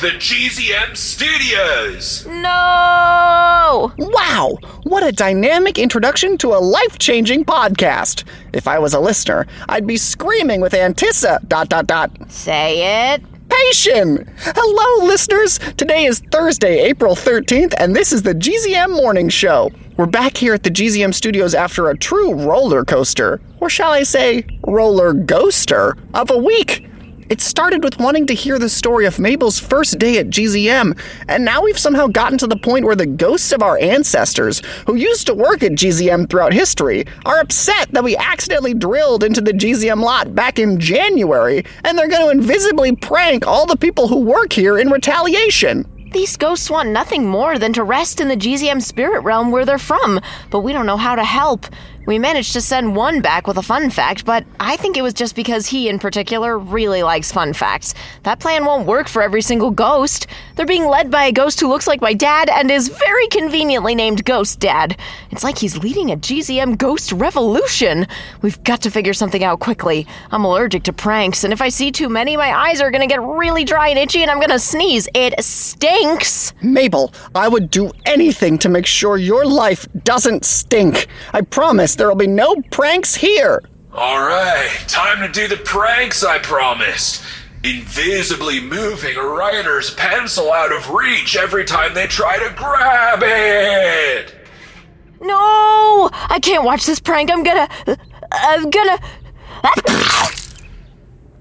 The GZM studios. No! Wow, what a dynamic introduction to a life changing podcast. If I was a listener, I'd be screaming with Antissa, dot dot dot. Say it. Patient! Hello, listeners! Today is Thursday, April 13th, and this is the GZM Morning Show. We're back here at the GZM studios after a true roller coaster, or shall I say, roller ghoster, of a week. It started with wanting to hear the story of Mabel's first day at GZM, and now we've somehow gotten to the point where the ghosts of our ancestors, who used to work at GZM throughout history, are upset that we accidentally drilled into the GZM lot back in January, and they're going to invisibly prank all the people who work here in retaliation. These ghosts want nothing more than to rest in the GZM spirit realm where they're from, but we don't know how to help. We managed to send one back with a fun fact, but I think it was just because he, in particular, really likes fun facts. That plan won't work for every single ghost. They're being led by a ghost who looks like my dad and is very conveniently named Ghost Dad. It's like he's leading a GZM ghost revolution. We've got to figure something out quickly. I'm allergic to pranks, and if I see too many, my eyes are gonna get really dry and itchy and I'm gonna sneeze. It stinks. Mabel, I would do anything to make sure your life doesn't stink. I promise there'll be no pranks here. All right, time to do the pranks I promised. Invisibly moving a writer's pencil out of reach every time they try to grab it. No! I can't watch this prank. I'm gonna. I'm gonna.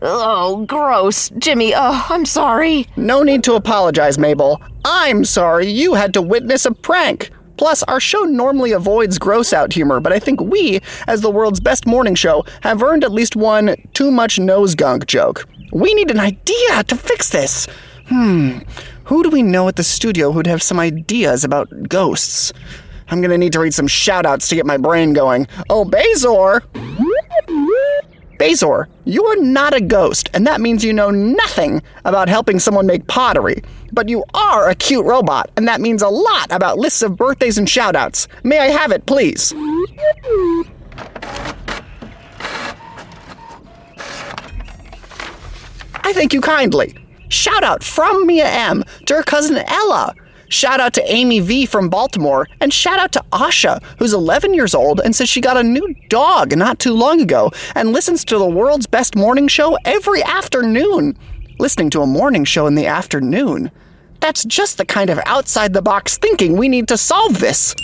Oh, gross. Jimmy, oh, I'm sorry. No need to apologize, Mabel. I'm sorry you had to witness a prank. Plus, our show normally avoids gross out humor, but I think we, as the world's best morning show, have earned at least one too much nose gunk joke. We need an idea to fix this. Hmm, who do we know at the studio who'd have some ideas about ghosts? I'm gonna need to read some shoutouts to get my brain going. Oh, Bazor! Bazor, you're not a ghost, and that means you know nothing about helping someone make pottery. But you are a cute robot, and that means a lot about lists of birthdays and shoutouts. May I have it, please? I thank you kindly. Shout out from Mia M to her cousin Ella. Shout out to Amy V from Baltimore, and shout out to Asha, who's 11 years old and says she got a new dog not too long ago and listens to the world's best morning show every afternoon. Listening to a morning show in the afternoon. That's just the kind of outside the box thinking we need to solve this.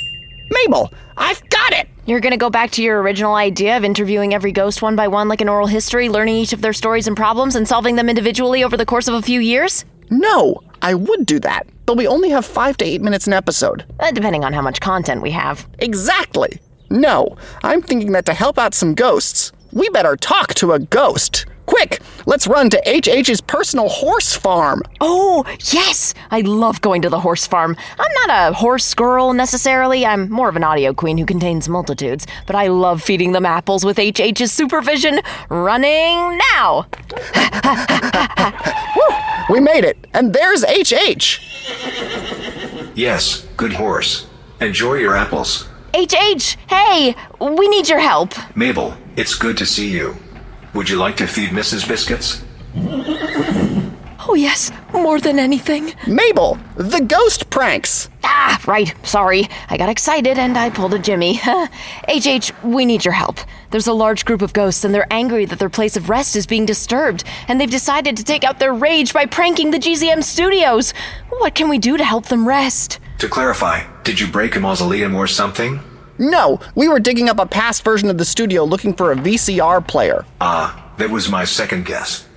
Mabel, I've got it! You're gonna go back to your original idea of interviewing every ghost one by one like an oral history, learning each of their stories and problems, and solving them individually over the course of a few years? No, I would do that, but we only have five to eight minutes an episode. Uh, depending on how much content we have. Exactly. No, I'm thinking that to help out some ghosts, we better talk to a ghost. Quick, let's run to HH's personal horse farm. Oh, yes! I love going to the horse farm. I'm not a horse girl necessarily. I'm more of an audio queen who contains multitudes, but I love feeding them apples with HH's supervision. Running now! We made it, and there's HH. Yes, good horse. Enjoy your apples. HH, hey, we need your help. Mabel, it's good to see you. Would you like to feed Mrs. Biscuits? Oh, yes, more than anything. Mabel, the ghost pranks. Ah, right, sorry. I got excited and I pulled a Jimmy. HH, we need your help. There's a large group of ghosts and they're angry that their place of rest is being disturbed, and they've decided to take out their rage by pranking the GZM studios. What can we do to help them rest? To clarify, did you break a mausoleum or something? No, we were digging up a past version of the studio looking for a VCR player. Ah, that was my second guess.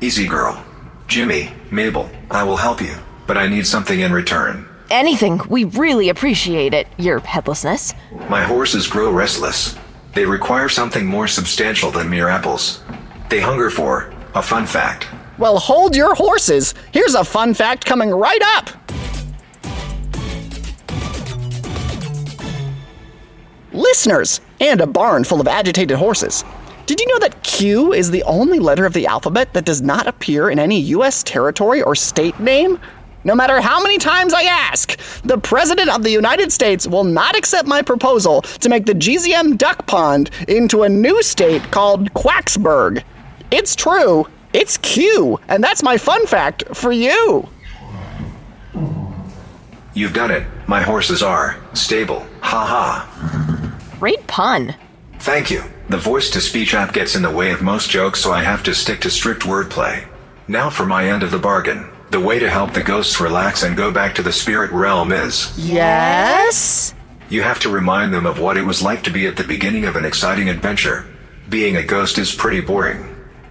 Easy girl. Jimmy, Mabel, I will help you, but I need something in return. Anything. We really appreciate it, your headlessness. My horses grow restless. They require something more substantial than mere apples. They hunger for a fun fact. Well, hold your horses. Here's a fun fact coming right up. Listeners, and a barn full of agitated horses. Did you know that Q is the only letter of the alphabet that does not appear in any U.S. territory or state name? No matter how many times I ask, the President of the United States will not accept my proposal to make the GZM Duck Pond into a new state called Quacksburg. It's true, it's Q, and that's my fun fact for you. You've done it. My horses are stable. Ha ha. Great pun. Thank you. The voice to speech app gets in the way of most jokes, so I have to stick to strict wordplay. Now for my end of the bargain. The way to help the ghosts relax and go back to the spirit realm is Yes? you have to remind them of what it was like to be at the beginning of an exciting adventure. Being a ghost is pretty boring.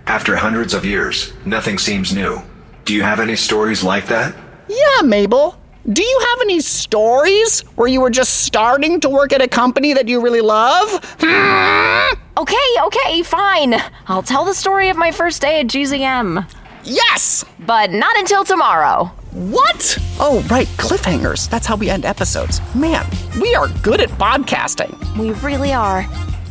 After hundreds of years, nothing seems new. Do you have any stories like that? Yeah, Mabel. Do you have any stories where you were just starting to work at a company that you really love? Hmm? Okay, okay, fine. I'll tell the story of my first day at GZM. Yes! But not until tomorrow. What? Oh, right, cliffhangers. That's how we end episodes. Man, we are good at podcasting. We really are.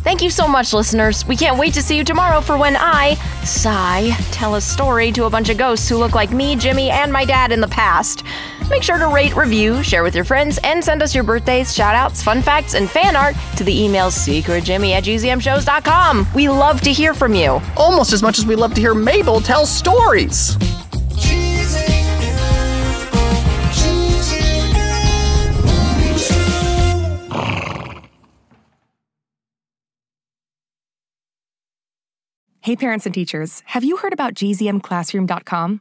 Thank you so much, listeners. We can't wait to see you tomorrow for when I, Sigh, tell a story to a bunch of ghosts who look like me, Jimmy, and my dad in the past. Make sure to rate, review, share with your friends, and send us your birthdays, shoutouts, fun facts, and fan art to the email secretjimmy at gzmshows.com. We love to hear from you. Almost as much as we love to hear Mabel tell stories. Hey, parents and teachers, have you heard about gzmclassroom.com?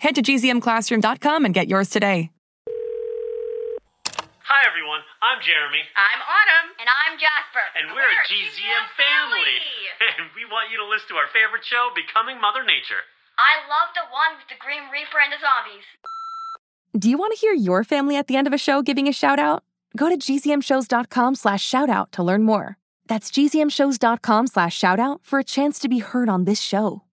Head to gzmclassroom.com and get yours today. Hi everyone, I'm Jeremy, I'm Autumn. And I'm Jasper. and we're, a GZM family. and we want you to listen to our favorite show, Becoming Mother Nature. I love the one with the Grim Reaper and the zombies. Do you want to hear your family at the end of a show giving a shout out? Go to gzmshows.com slash shout out to learn more. That's gzmshows.com slash shout out for a chance to be heard on this show.